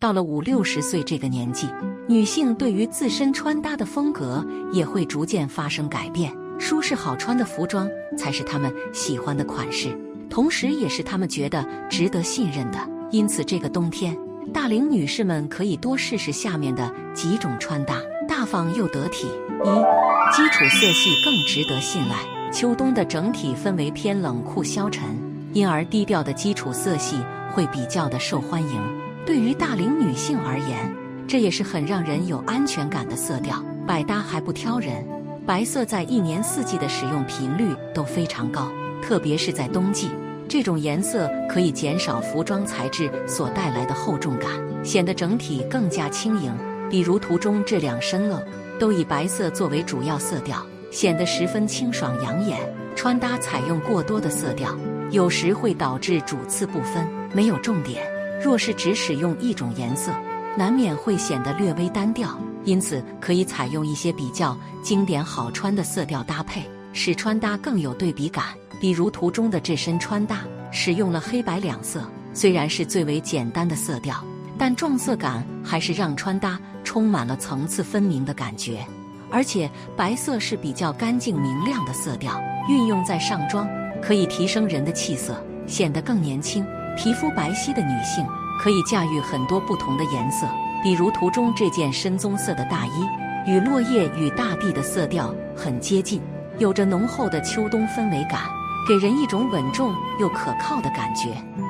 到了五六十岁这个年纪，女性对于自身穿搭的风格也会逐渐发生改变。舒适好穿的服装才是她们喜欢的款式，同时也是她们觉得值得信任的。因此，这个冬天，大龄女士们可以多试试下面的几种穿搭，大方又得体。一、基础色系更值得信赖。秋冬的整体氛围偏冷酷消沉，因而低调的基础色系会比较的受欢迎。对于大龄女性而言，这也是很让人有安全感的色调，百搭还不挑人。白色在一年四季的使用频率都非常高，特别是在冬季，这种颜色可以减少服装材质所带来的厚重感，显得整体更加轻盈。比如图中这两身了，都以白色作为主要色调，显得十分清爽养眼。穿搭采用过多的色调，有时会导致主次不分，没有重点。若是只使用一种颜色，难免会显得略微单调。因此，可以采用一些比较经典、好穿的色调搭配，使穿搭更有对比感。比如图中的这身穿搭，使用了黑白两色，虽然是最为简单的色调，但撞色感还是让穿搭充满了层次分明的感觉。而且，白色是比较干净明亮的色调，运用在上妆可以提升人的气色，显得更年轻。皮肤白皙的女性可以驾驭很多不同的颜色，比如图中这件深棕色的大衣，与落叶与大地的色调很接近，有着浓厚的秋冬氛围感，给人一种稳重又可靠的感觉。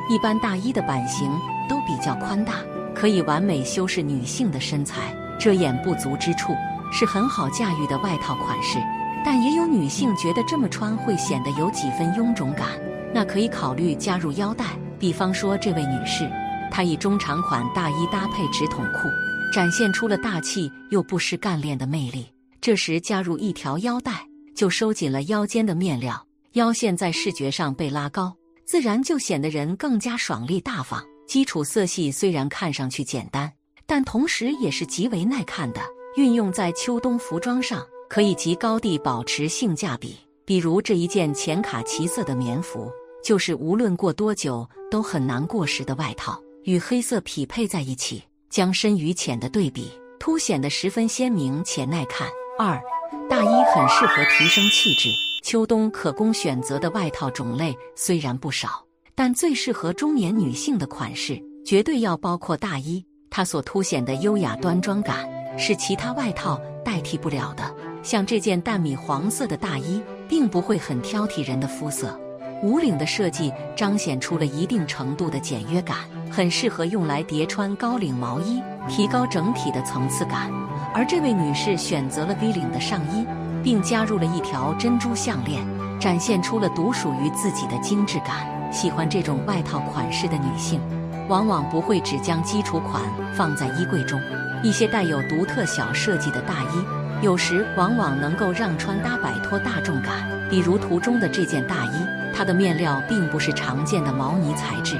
一般大衣的版型都比较宽大，可以完美修饰女性的身材，遮掩不足之处，是很好驾驭的外套款式。但也有女性觉得这么穿会显得有几分臃肿感，那可以考虑加入腰带。比方说，这位女士，她以中长款大衣搭配直筒裤，展现出了大气又不失干练的魅力。这时加入一条腰带，就收紧了腰间的面料，腰线在视觉上被拉高，自然就显得人更加爽利大方。基础色系虽然看上去简单，但同时也是极为耐看的，运用在秋冬服装上，可以极高地保持性价比。比如这一件浅卡其色的棉服。就是无论过多久都很难过时的外套，与黑色匹配在一起，将深与浅的对比凸显得十分鲜明且耐看。二，大衣很适合提升气质。秋冬可供选择的外套种类虽然不少，但最适合中年女性的款式绝对要包括大衣。它所凸显的优雅端庄感是其他外套代替不了的。像这件淡米黄色的大衣，并不会很挑剔人的肤色。无领的设计彰显出了一定程度的简约感，很适合用来叠穿高领毛衣，提高整体的层次感。而这位女士选择了 V 领的上衣，并加入了一条珍珠项链，展现出了独属于自己的精致感。喜欢这种外套款式的女性，往往不会只将基础款放在衣柜中，一些带有独特小设计的大衣，有时往往能够让穿搭摆脱大众感。比如图中的这件大衣。它的面料并不是常见的毛呢材质，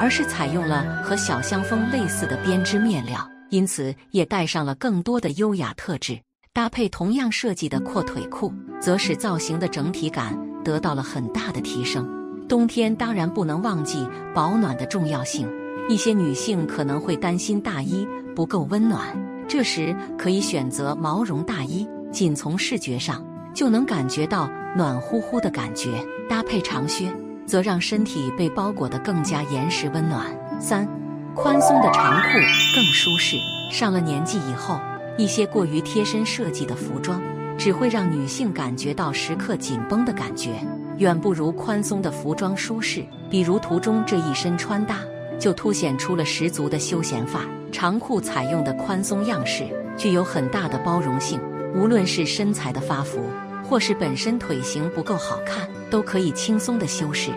而是采用了和小香风类似的编织面料，因此也带上了更多的优雅特质。搭配同样设计的阔腿裤，则使造型的整体感得到了很大的提升。冬天当然不能忘记保暖的重要性，一些女性可能会担心大衣不够温暖，这时可以选择毛绒大衣，仅从视觉上。就能感觉到暖乎乎的感觉，搭配长靴，则让身体被包裹得更加严实温暖。三，宽松的长裤更舒适。上了年纪以后，一些过于贴身设计的服装，只会让女性感觉到时刻紧绷的感觉，远不如宽松的服装舒适。比如图中这一身穿搭，就凸显出了十足的休闲范。长裤采用的宽松样式，具有很大的包容性，无论是身材的发福。或是本身腿型不够好看，都可以轻松的修饰。